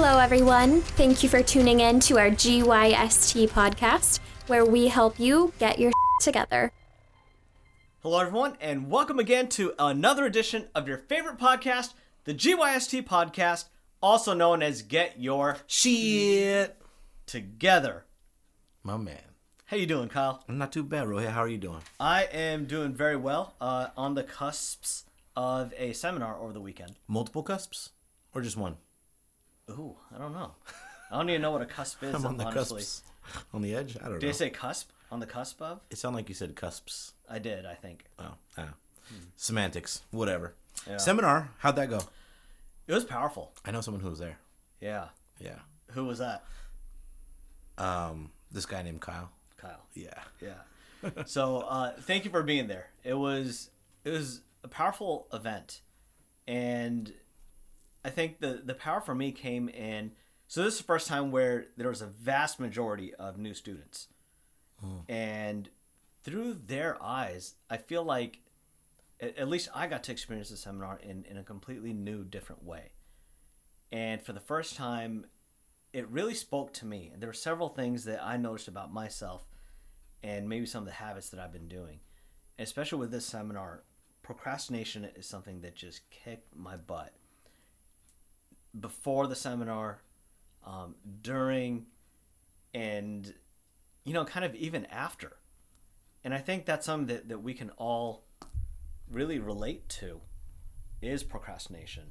Hello, everyone. Thank you for tuning in to our GYST podcast, where we help you get your together. Hello, everyone, and welcome again to another edition of your favorite podcast, the GYST podcast, also known as Get Your Shit. Together. My man. How you doing, Kyle? I'm not too bad, Rohit. How are you doing? I am doing very well. Uh, on the cusps of a seminar over the weekend. Multiple cusps? Or just one? Ooh, I don't know. I don't even know what a cusp is. I'm on the honestly, cusps. On the edge? I don't know. did. I say cusp? On the cusp of? it sounded like you said cusps. I did. I think Oh, ah. Semantics. Whatever. Yeah. Seminar. How'd that go? it was powerful. I know someone who was there. Yeah. Yeah. Who was that? Um, this guy named Kyle. Kyle. Yeah. Yeah. so uh, thank you for being there. It was it was a powerful event, and I think the the power for me came in. So this is the first time where there was a vast majority of new students, hmm. and through their eyes, I feel like at, at least I got to experience the seminar in in a completely new, different way. And for the first time, it really spoke to me. And there were several things that I noticed about myself and maybe some of the habits that I've been doing. And especially with this seminar, procrastination is something that just kicked my butt. Before the seminar, um, during, and, you know, kind of even after. And I think that's something that, that we can all really relate to is procrastination.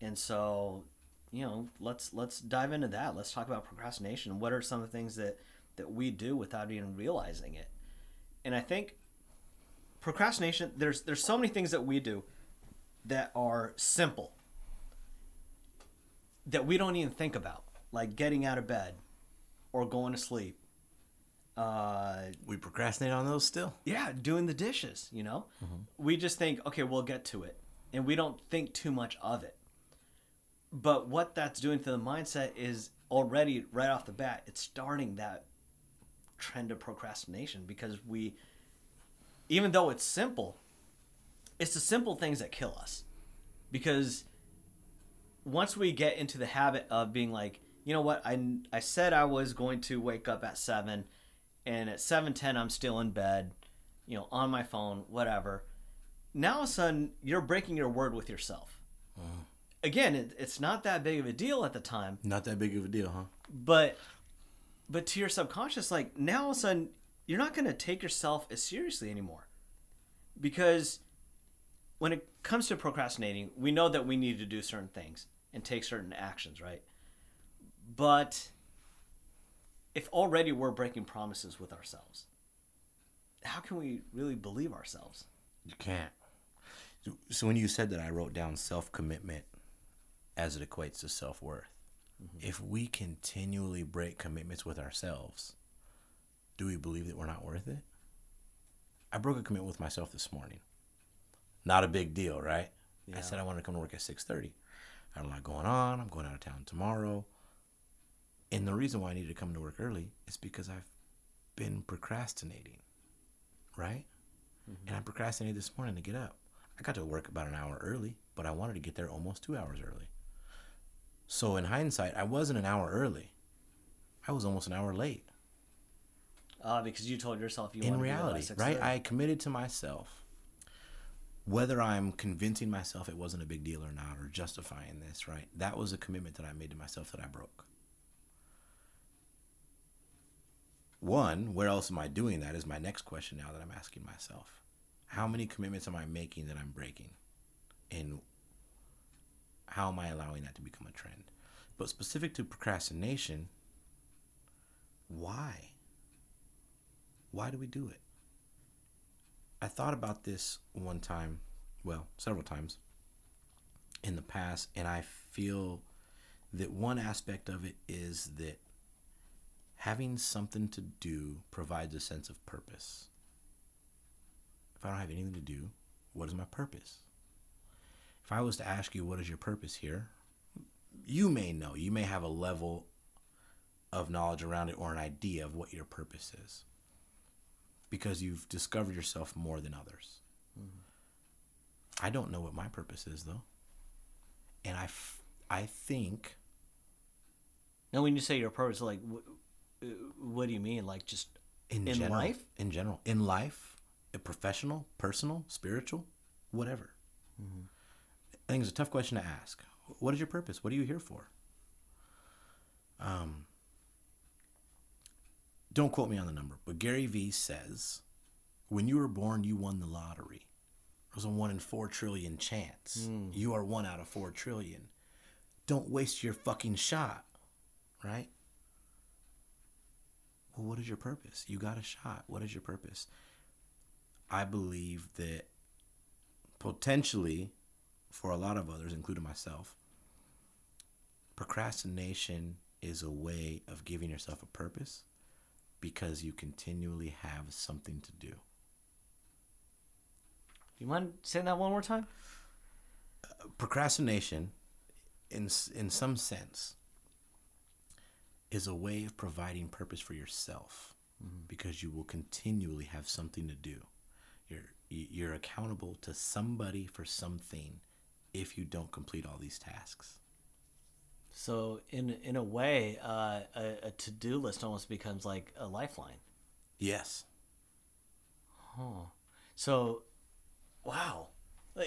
And so, you know, let's let's dive into that. Let's talk about procrastination. What are some of the things that that we do without even realizing it? And I think procrastination there's there's so many things that we do that are simple that we don't even think about, like getting out of bed or going to sleep. Uh, We procrastinate on those still? yeah, doing the dishes, you know? We just think, okay, we'll get to it. And we don't think too much of it. But what that's doing to the mindset is already right off the bat, it's starting that trend of procrastination because we, even though it's simple, it's the simple things that kill us. Because once we get into the habit of being like, you know what, I, I said I was going to wake up at 7 and at 7:10 I'm still in bed, you know, on my phone, whatever. Now all of a sudden you're breaking your word with yourself. Uh-huh. Again, it, it's not that big of a deal at the time, Not that big of a deal, huh? but but to your subconscious like now all of a sudden you're not going to take yourself as seriously anymore. Because when it comes to procrastinating, we know that we need to do certain things and take certain actions, right? But if already we're breaking promises with ourselves, how can we really believe ourselves? You can't. So- when you said that, I wrote down self commitment as it equates to self worth. Mm-hmm. If we continually break commitments with ourselves, do we believe that we're not worth it? I broke a commitment with myself this morning. Not a big deal, right? I said I wanted to come to work at six thirty. I had a lot going on. I'm going out of town tomorrow. And the reason why I needed to come to work early is because I've been procrastinating, right? And I procrastinated this morning to get up. I got to work about an hour early, but I wanted to get there almost two hours early. So in hindsight, I wasn't an hour early. I was almost an hour late. Uh, because you told yourself you in reality, be there by right? 6:30. I committed to myself. Whether I'm convincing myself it wasn't a big deal or not, or justifying this, right? That was a commitment that I made to myself that I broke. One, where else am I doing that is my next question now that I'm asking myself. How many commitments am I making that I'm breaking? And how am I allowing that to become a trend? But specific to procrastination, why? Why do we do it? I thought about this one time, well, several times in the past, and I feel that one aspect of it is that having something to do provides a sense of purpose. If I don't have anything to do, what is my purpose? If I was to ask you, what is your purpose here? You may know. You may have a level of knowledge around it or an idea of what your purpose is because you've discovered yourself more than others. I don't know what my purpose is though. And I, f- I think Now, when you say your purpose, like, wh- uh, what do you mean? Like, just in, In general, life? in general, in life, a professional, personal, spiritual, whatever. I think it's a tough question to ask. What is your purpose? What are you here for? Um, don't quote me on the number, but Gary Vee says, when you were born, you won the lottery. It was a one in four trillion chance. Hmm. You are one out of four trillion. Don't waste your fucking shot, right? Well, what is your purpose? You got a shot. What is your purpose? I believe that potentially, for a lot of others, including myself, procrastination is a way of giving yourself a purpose because you continually have something to do. you mind saying that one more time? Procrastination, in in some sense, is a way of providing purpose for yourself mm-hmm. because you will continually have something to do. You're you're accountable to somebody for something if you don't complete all these tasks. So, in in a way, uh, a, a to do list almost becomes like a lifeline. Yes. So, wow,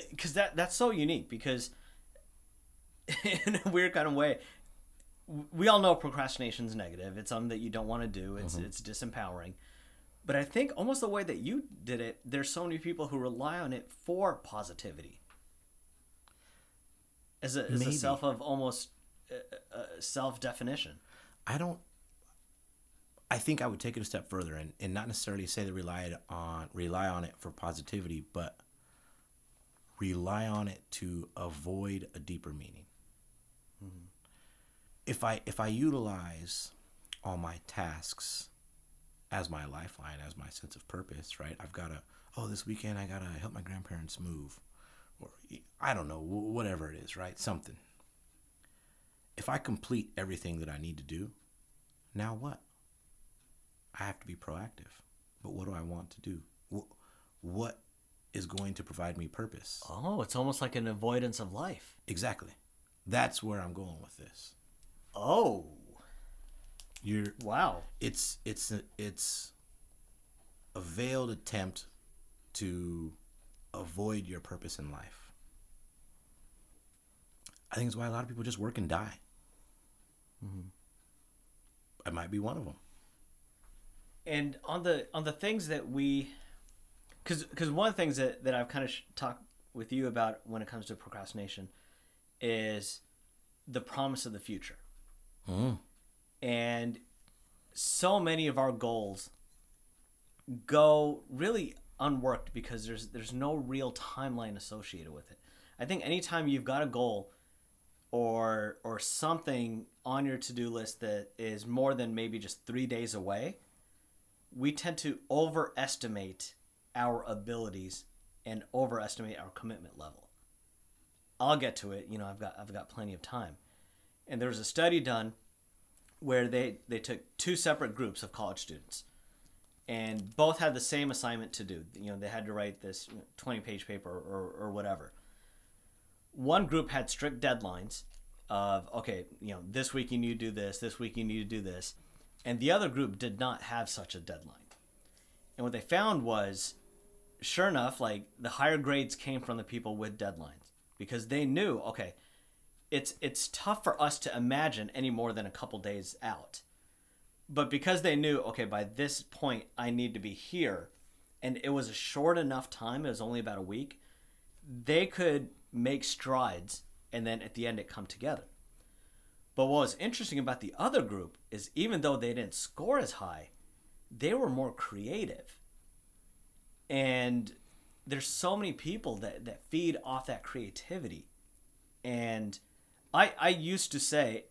because that that's so unique. Because in a weird kind of way, we all know procrastination is negative. It's something that you don't want to do. It's it's disempowering. But I think almost the way that you did it, there's so many people who rely on it for positivity. As a, as a self of almost uh, uh, self definition. I don't. I think I would take it a step further and, and not necessarily say that rely on rely on it for positivity, but rely on it to avoid a deeper meaning. If I if I utilize all my tasks as my lifeline, as my sense of purpose, right? I've got to oh this weekend I gotta help my grandparents move, or I don't know whatever it is, right? Something if I complete everything that I need to do, now what? I have to be proactive. But what do I want to do? What is going to provide me purpose? Oh, it's almost like an avoidance of life. Exactly. That's where I'm going with this. Oh, You're wow. it's it's a, it's a veiled attempt to avoid your purpose in life. I think it's why a lot of people just work and die. I might be one of them. and on the on the things that we because because one of the things that, that i've kind of sh- talked with you about when it comes to procrastination is the promise of the future. Mm. And so many of our goals go really unworked because there's there's no real timeline associated with it. I think anytime you've got a goal or or something on your to-do list that is more than maybe just three days away we tend to overestimate our abilities and overestimate our commitment level. I'll get to it, you know, I've got I've got plenty of time. And there was a study done where they they took two separate groups of college students and both had the same assignment to do. You know, they had to write this 20-page paper or or whatever. One group had strict deadlines of okay, you know, this week you need to do this, this week you need to do this and the other group did not have such a deadline. And what they found was, sure enough, like the higher grades came from the people with deadlines because they knew, okay, it's it's tough for us to imagine any more than a couple days out. But because they knew, okay, by this point I need to be here, and it was a short enough time, it was only about a week, they could make strides and then at the end it come together. But what was interesting about the other group is even though they didn't score as high, they were more creative. And there's so many people that, that feed off that creativity. And I I used to say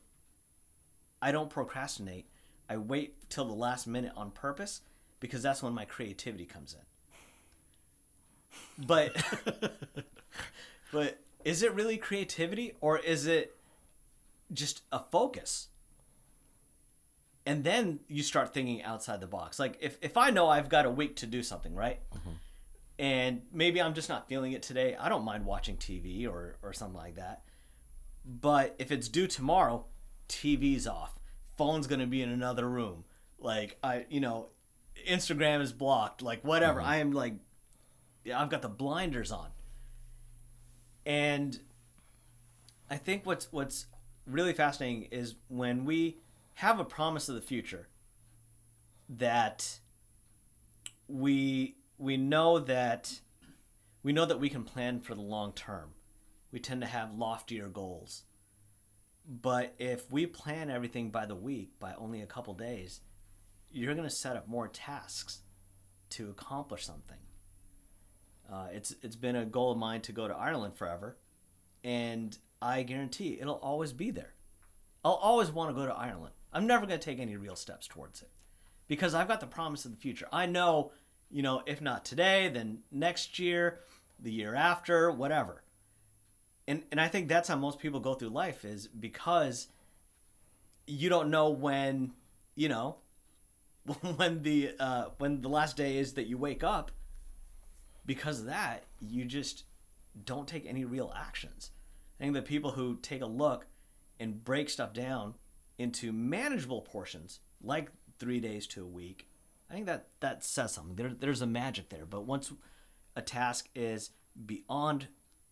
I don't procrastinate. I wait till the last minute on purpose because that's when my creativity comes in. But but is it really creativity or is it just a focus and then you start thinking outside the box like if, if i know i've got a week to do something right mm-hmm. and maybe i'm just not feeling it today i don't mind watching tv or, or something like that but if it's due tomorrow tv's off phone's gonna be in another room. Like I, you know, Instagram is blocked. Like whatever. Mm-hmm. I am like, yeah, I've got the blinders on. And I think what's what's really fascinating is when we have a promise of the future that we we know that we know that we can plan for the long term. We tend to have loftier goals. But if we plan everything by the week, by only a couple days, you're going to set up more tasks to accomplish something. Uh, it's it's been a goal of mine to go to Ireland forever, and I guarantee it'll always be there. I'll always want to go to Ireland. I'm never going to take any real steps towards it because I've got the promise of the future. I know, you know, if not today, then next year, the year after, whatever. And and I think that's how most people go through life is because you don't know when, you know, when the uh, when the last day is that you wake up. Because of that, you just don't take any real actions. I think the people who take a look and break stuff down into manageable portions, like three days to a week, I think that that says something. There, there's a magic there. But once a task is beyond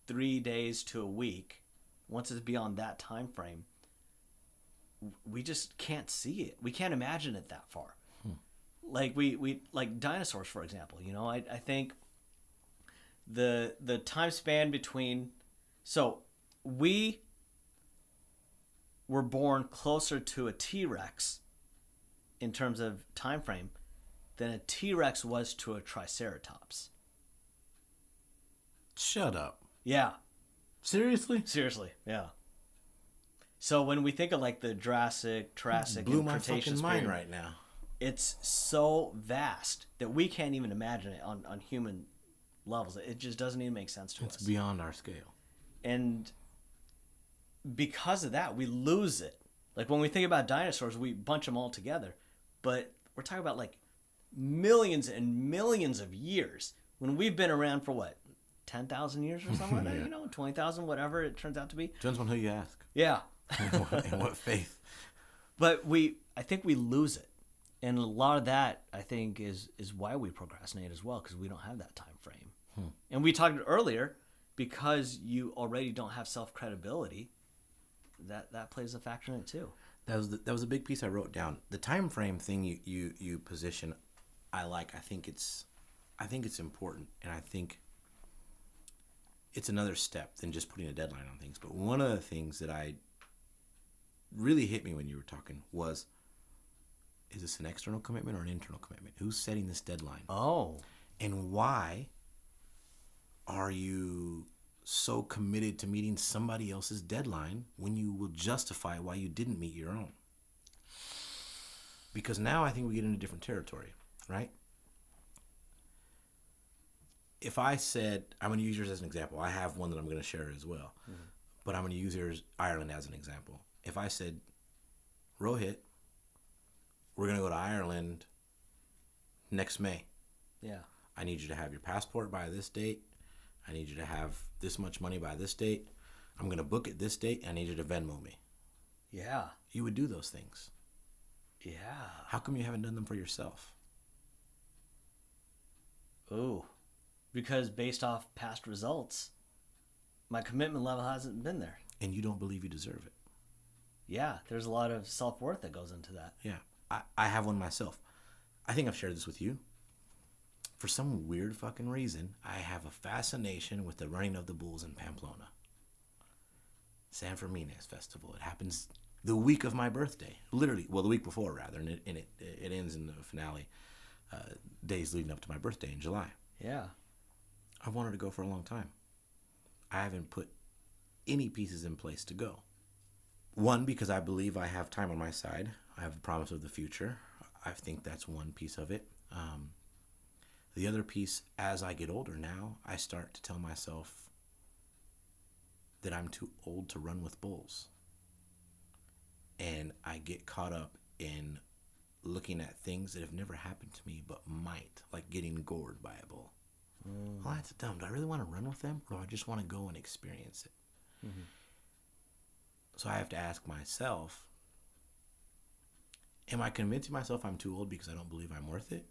three days to a week, once it's beyond that time frame, we just can't see it. We can't imagine it that far. Hmm. Like we, we like dinosaurs, for example. You know, I, I think the the time span between so we were born closer to a T-Rex in terms of time frame than a T-Rex was to a Triceratops. Shut up. Yeah, Seriously? seriously, yeah. So when we think of like the Jurassic, Triassic, Blew and my Cretaceous fucking mind period, right now. it's so vast that we can't even imagine it on, on human levels. It just doesn't even make sense to It's us. It's beyond our scale. and because of that, we lose it. Like when we think about dinosaurs, we bunch them all together, but we're talking about like millions and millions of years when we've been around for what ten thousand years or something like that. You know, twenty thousand, whatever it turns out to be. Depends on who you ask Yeah, and what, and what faith. but we, I think we lose it, and a lot of that I think is is why we procrastinate as well because we don't have that time frame. And we talked earlier because you already don't have self credibility. That that plays a factor in it too. That was the, that was a big piece I wrote down. The time frame thing you, you you position, I like. I think it's, I think it's important, and I think it's another step than just putting a deadline on things. But one of the things that I really hit me when you were talking was, is this an external commitment or an internal commitment? Who's setting this deadline? Oh, and why are you so committed to meeting somebody else's deadline when you will justify why you didn't meet your own? Because now I think we get into different territory, right? If I said, I'm going to use yours as an example, I have one that I'm going to share as well, mm-hmm. but I'm going to use yours, Ireland, as an example. If I said, Rohit, we're going to go to Ireland next May. yeah. I need you to have your passport by this date. I need you to have this much money by this date. I'm going to book it this date. I need you to Venmo me. Yeah. You would do those things. Yeah. How come you haven't done them for yourself? Oh, Because based off past results, my commitment level hasn't been there. And you don't believe you deserve it. Yeah, there's a lot of self worth that goes into that. Yeah. I, I have one myself. I think I've shared this with you. For some weird fucking reason, I have a fascination with the running of the bulls in Pamplona. San Fermines Festival. It happens the week of my birthday. Literally, well, the week before, rather. And it, and it, it ends in the finale uh, days leading up to my birthday in July. Yeah. I've wanted to go for a long time. I haven't put any pieces in place to go. One, because I believe I have time on my side. I have the promise of the future. I think that's one piece of it. Um, the other piece, as I get older now, I start to tell myself that I'm too old to run with bulls. And I get caught up in looking at things that have never happened to me but might, like getting gored by a bull. Well, that's dumb. Do I really want to run with them, or do I just want to go and experience it? Mm-hmm. So I have to ask myself: am I convincing myself I'm too old because I don't believe I'm worth it?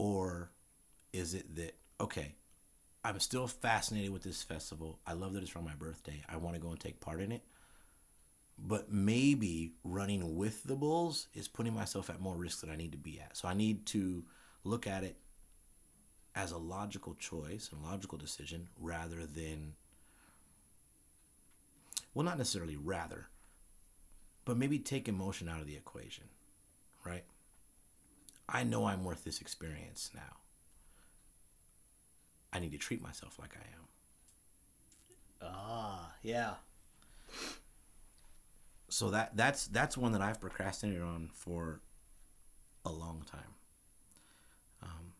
Or is it that, okay, I'm still fascinated with this festival. I love that it's from my birthday. I want to go and take part in it. But maybe running with the Bulls is putting myself at more risk than I need to be at. So I need to look at it as a logical choice and logical decision rather than, well, not necessarily rather, but maybe take emotion out of the equation, right? I know I'm worth this experience now. I need to treat myself like I am. Ah, yeah. So that that's that's one that I've procrastinated on for a long time. Um,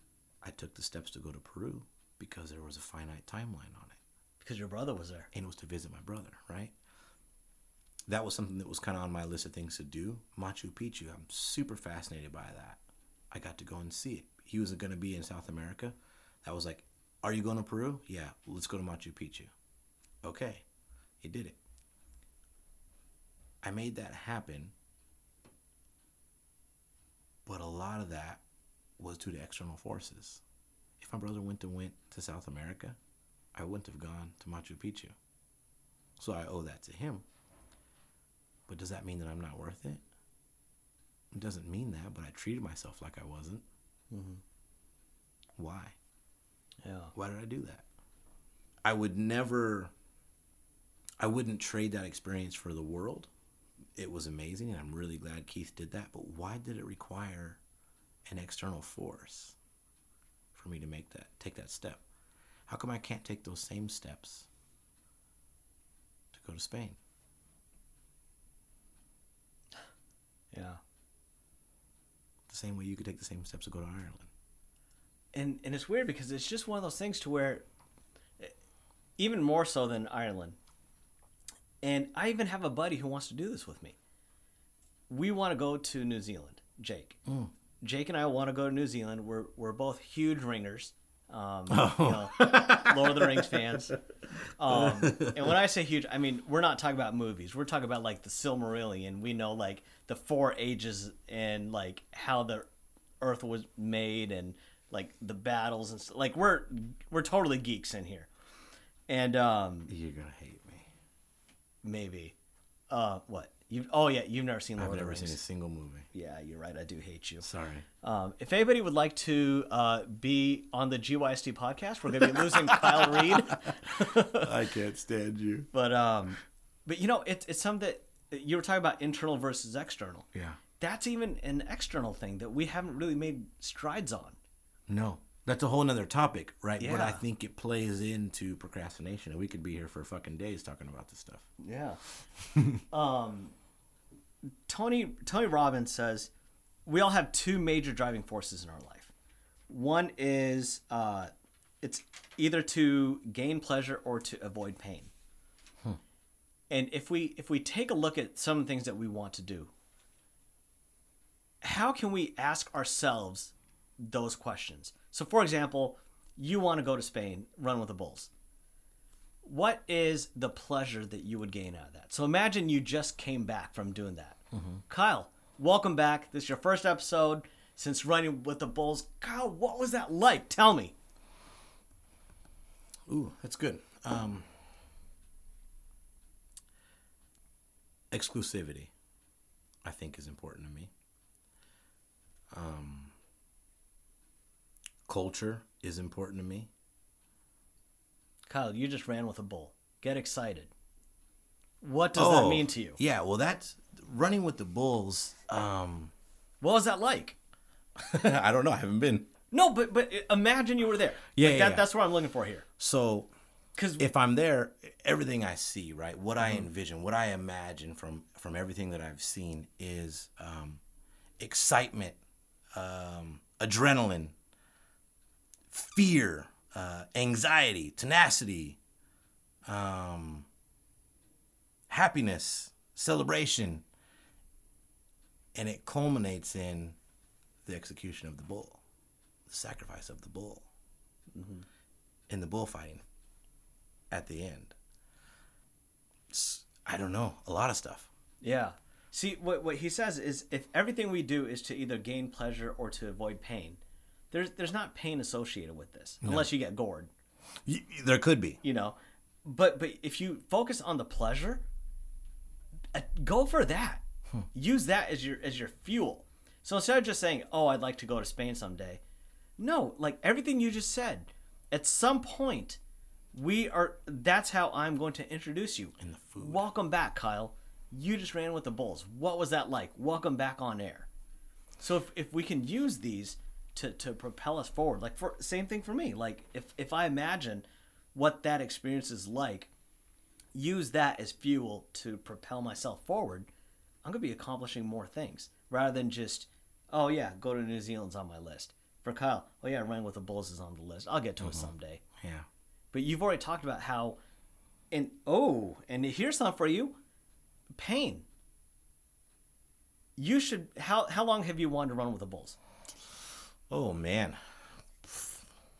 I took the steps to go to Peru because there was a finite timeline on it, Because your brother was there. and it was to visit my brother. Right. That was something that was kind of on my list of things to do. Machu Picchu. I'm super fascinated by that. I got to go and see it. He was going to be in South America. That was like, are you going to Peru? Yeah, let's go to Machu Picchu. Okay, he did it. I made that happen, but a lot of that was due to external forces. If my brother went to went to South America, I wouldn't have gone to Machu Picchu. So I owe that to him. But does that mean that I'm not worth it? It doesn't mean that, but I treated myself like I wasn't. Mm-hmm. Why? Yeah. Why did I do that? I would never, I wouldn't trade that experience for the world. It was amazing, and I'm really glad Keith did that. But why did it require an external force for me to make that, take that step? How come I can't take those same steps to go to Spain? Yeah. Same way you could take the same steps to go to Ireland. and and it's weird because it's just one of those things to where eh, even more so than Ireland. And I even have a buddy who wants to do this with me. We want to go to New Zealand, Jake. Jake and I want to go to New Zealand. We're we're both huge ringers. Um, you know, Lord of the Rings fans. Um, and when I say huge, I mean we're not talking about movies. We're talking about like the Silmarillion. We know like the four ages and like how the Earth was made and like the battles and stuff. Like we're we're totally geeks in here. And um, You're gonna hate me. maybe, uh, what you? Oh yeah, you've never seen Lord I've never seen a single movie. Yeah, you're right. I do hate you. Sorry. Um, if anybody would like to uh, be on the GYST podcast, we're going to be losing Kyle Reed. I can't stand you. But um, but you know, it's it's something that you were talking about internal versus external. Yeah. That's even an external thing that we haven't really made strides on. No, that's a whole nother topic, right? Yeah. But I think it plays into procrastination, and we could be here for fucking days talking about this stuff. Yeah. um, Tony Tony Robbins says we all have two major driving forces in our life. One is uh, it's either to gain pleasure or to avoid pain. And if we if we take a look at some of the things that we want to do, how can we ask ourselves those questions? So, for example, you want to go to Spain, run with the bulls what is the pleasure that you would gain out of that? So imagine you just came back from doing that. Kyle, welcome back. This is your first episode since running with the Bulls. Kyle, what was that like? Tell me. Ooh, that's good. Um, exclusivity, I think, is important to me. Um, culture is important to me. Kyle, you just ran with a bull. Get excited. What does that mean to you? Oh, Yeah, well, that's running with the bulls. Um, What was that like? I don't know. I haven't been. No, but but imagine you were there. Yeah, Like, yeah, that, yeah. That's what I'm looking for here. So Because if I'm there, everything I see, right, what I envision, what I imagine from from everything that I've seen is um, excitement, um, adrenaline, fear, uh, anxiety, tenacity, um, happiness, celebration, and it culminates in the execution of the bull, the sacrifice of the bull, in the bullfighting at the end. I don't know, a lot of stuff. yeah, See, what what he says is if everything we do is to either gain pleasure or to avoid pain, there's there's not pain associated with this unless you get gored, Y- there could be. you know. But but if you focus on the pleasure, uh, go for that. Use that as your as your fuel. So instead of just saying, "Oh, I'd like to go to Spain someday," no, like everything you just said, at some point, we are. That's how I'm going to introduce you. And the food. Welcome back, Kyle. You just ran with the Bulls. What was that like? Welcome back on air. So if, if we can use these to, to propel us forward, like for same thing for me. Like if if I imagine what that experience is like, use that as fuel to propel myself forward, I'm gonna be accomplishing more things rather than just, oh yeah, go to New Zealand's on my list. For Kyle, oh yeah, running with the Bulls is on the list. I'll get to it mm-hmm. someday. Yeah. But you've already talked about how, and oh, and here's something for you, pain. You should. How how long have you wanted to run with the Bulls? Oh man.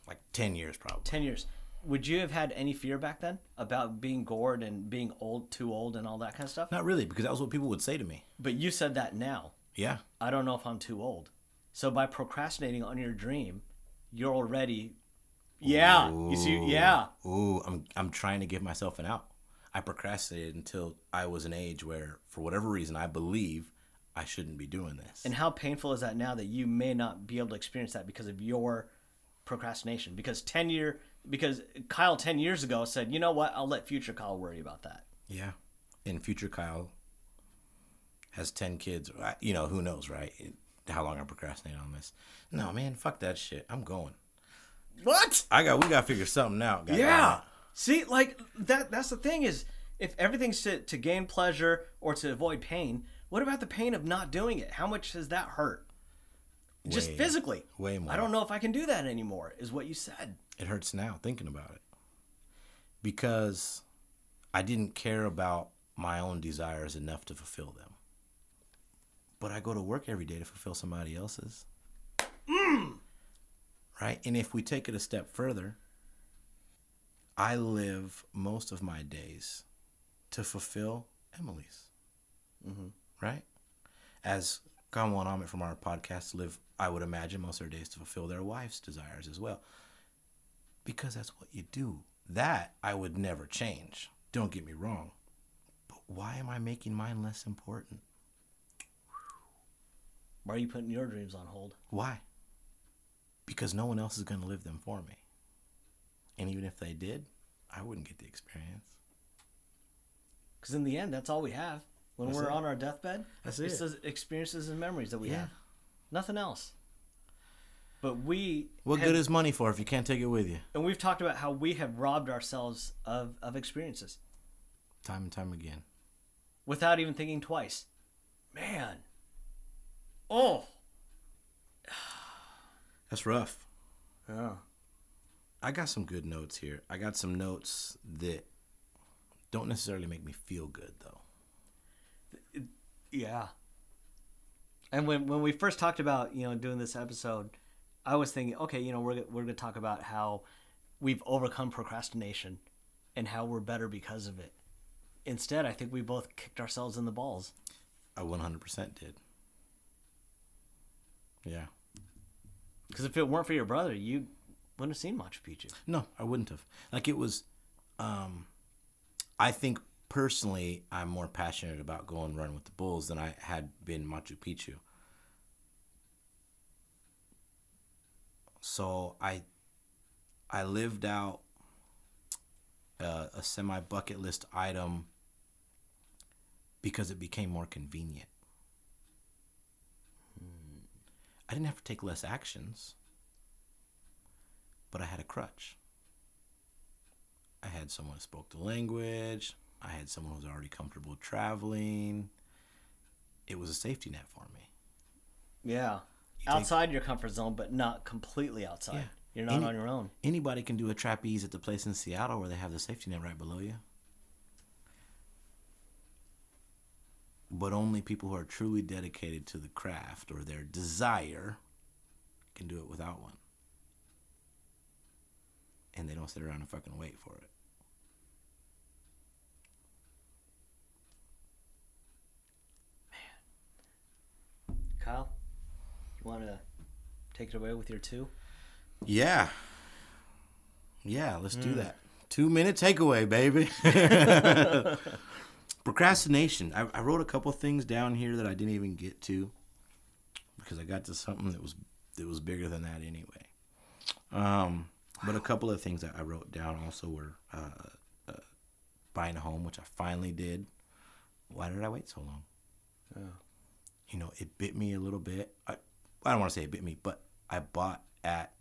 Like ten years probably. Ten years. Would you have had any fear back then about being gored and being old, too old, and all that kind of stuff? Not really, because that was what people would say to me. But you said that now. Yeah. I don't know if I'm too old. So by procrastinating on your dream, you're already. Yeah. You see. Yeah. Ooh, I'm I'm trying to give myself an out. I procrastinated until I was an age where, for whatever reason, I believe I shouldn't be doing this. And how painful is that now that you may not be able to experience that because of your procrastination? Because ten year, because Kyle ten years ago said, you know what, I'll let future Kyle worry about that. yeah. And future Kyle has ten kids. You know, who knows, right? How long I procrastinate on this? No, man, fuck that shit. I'm going. What? I got. We got to figure something out. Yeah. See, like that. That's the thing is, if everything's to to gain pleasure or to avoid pain, what about the pain of not doing it? How much does that hurt? Just physically. way more. I don't know if I can do that anymore. Is what you said. It hurts now thinking about it. Because I didn't care about my own desires enough to fulfill them. But I go to work every day to fulfill somebody else's. Mm. Right? And if we take it a step further, I live most of my days to fulfill Emily's. As Kamwa and Amit from our podcast live, I would imagine, most of their days to fulfill their wife's desires as well because that's what you do. That I would never change. Don't get me wrong. But why am I making mine less important? Why are you putting your dreams on hold? Why? Because no one else is going to live them for me. And even if they did, I wouldn't get the experience. Because in the end, that's all we have. When That's we're it. on our deathbed, That's it's it. the experiences and memories that we Yeah. have. Nothing else. But we What have- good is money for if you can't take it with you? and we've talked about how we have robbed ourselves of, of experiences Time and time again. without even thinking twice. Man. Oh. That's rough. Yeah. I got some good notes here. I got some notes that don't necessarily make me feel good, though. Yeah. And when when we first talked about you know doing this episode, I was thinking, okay, you know, we're we're going to talk about how we've overcome procrastination and how we're better because of it. Instead, I think we both kicked ourselves in the balls. I 100% did. Yeah. Because if it weren't for your brother, you wouldn't have seen Machu Picchu. No, I wouldn't have. Like it was um I think personally I'm more passionate about going run with the Bulls than I had been Machu Picchu. So I I lived out uh, a semi bucket list item because it became more convenient. I didn't have to take less actions but I had a crutch. I had someone who spoke the language. I had someone who was already comfortable traveling. It was a safety net for me. Yeah. take- outside your comfort zone, but not completely outside. Yeah. You're not Any- on your own. Anybody can do a trapeze at the place in Seattle where they have the safety net right below you. But only people who are truly dedicated to the craft or their desire can do it without one. And they don't sit around and fucking wait for it. Kyle, you want to take it away with your two? Yeah. Yeah, let's do that. Two minute takeaway, baby. Procrastination. I, I wrote a couple things down here that I didn't even get to because I got to something that was that was bigger than that anyway. Um, but a couple of things that I wrote down also were uh, uh, buying a home, which I finally did. Why did I wait so long? You know, it bit me a little bit. I, I don't want to say it bit me, but I bought at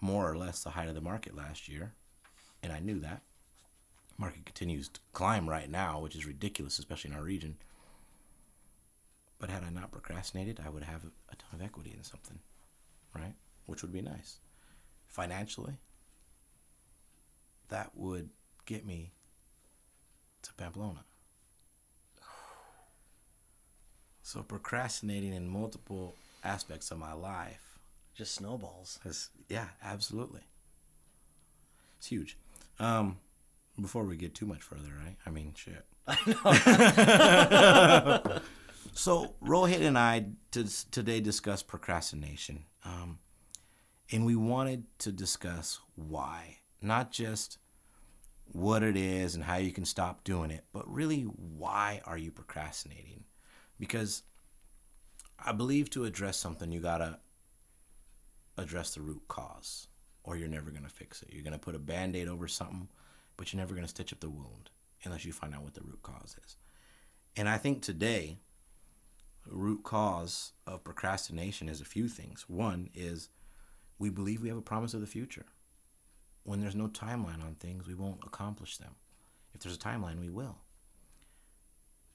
more or less the height of the market last year, and I knew that. Market continues to climb right now, which is ridiculous, especially in our region. But had I not procrastinated, I would have a ton of equity in something, right? Which would be nice. Financially, that would get me to Pamplona. So procrastinating in multiple aspects of my life Just snowballs. is yeah, absolutely. It's huge. Um, before we get too much further, right? I mean, shit. so Rohit and I t- today discussed procrastination, um, and we wanted to discuss why, not just what it is and how you can stop doing it, but really why are you procrastinating? Because I believe to address something, you gotta address the root cause, or you're never gonna fix it. You're gonna put a band aid over something, but you're never gonna stitch up the wound unless you find out what the root cause is. And I think today, the root cause of procrastination is a few things. One is we believe we have a promise of the future. When there's no timeline on things, we won't accomplish them. If there's a timeline, we will.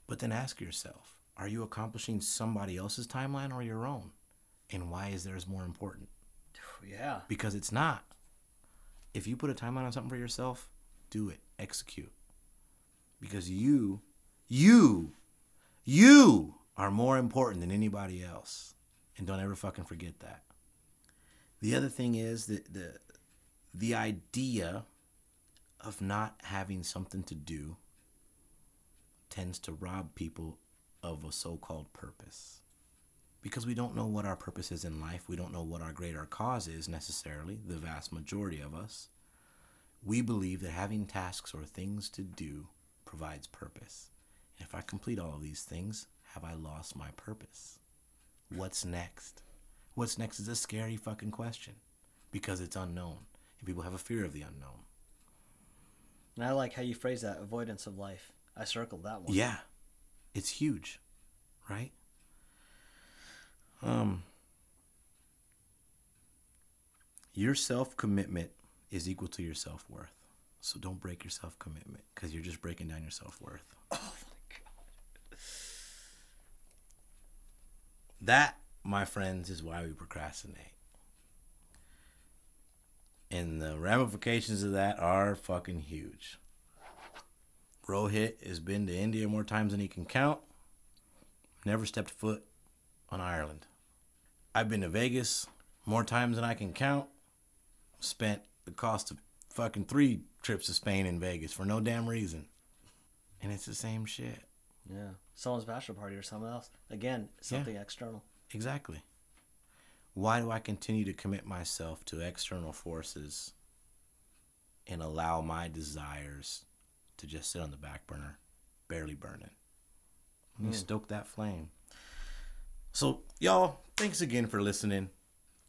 But then ask yourself are you accomplishing somebody else's timeline or your own? And why is theirs more important? Yeah. Because it's not. If you put a timeline on something for yourself, do it, execute. Because you, you, you are more important than anybody else. And don't ever fucking forget that. The other thing is that the the idea of not having something to do tends to rob people of a so-called purpose because we don't know what our purpose is in life. We don't know what our greater cause is necessarily, the vast majority of us. We believe that having tasks or things to do provides purpose. And if I complete all of these things, have I lost my purpose? What's next? What's next is a scary fucking question because it's unknown. And people have a fear of the unknown. And I like how you phrase that avoidance of life. I circled that one. Yeah. It's huge, right? Um your self-commitment is equal to your self-worth. So don't break your self-commitment cuz you're just breaking down your self-worth. Oh my god. That, my friends, is why we procrastinate. And the ramifications of that are fucking huge. Rohit has been to India more times than he can count. Never stepped foot on Ireland. I've been to Vegas more times than I can count. Spent the cost of fucking three trips to Spain and Vegas for no damn reason. And it's the same shit. Yeah. Someone's bachelor party or someone else. Again, something external. Exactly. Why do I continue to commit myself to external forces and allow my desires to just sit on the back burner, barely burning? Let me stoke that flame. So, y'all, thanks again for listening.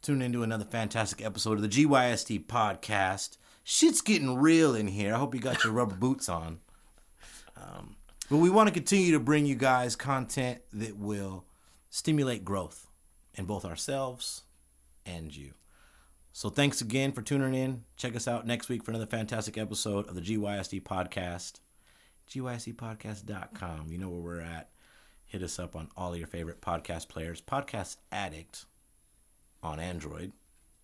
Tune into another fantastic episode of the GYST podcast. Shit's getting real in here. I hope you got your rubber boots on. Um, but we want to continue to bring you guys content that will stimulate growth in both ourselves and you. So thanks again for tuning in. Check us out next week for another fantastic episode of the GYST podcast. GYSTpodcast.com. You know where we're at. Hit us up on all your favorite podcast players. Podcast Addict on Android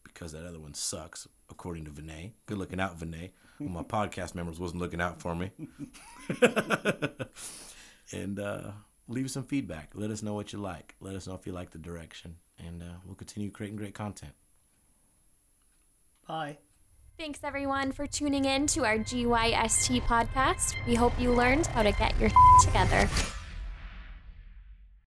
because that other one sucks, according to Vinay. Good looking out, Vinay. When my podcast members wasn't looking out for me. and uh, leave some feedback. Let us know what you like. Let us know if you like the direction, and uh, we'll continue creating great content. Bye. Thanks everyone for tuning in to our GYST podcast. We hope you learned how to get your together.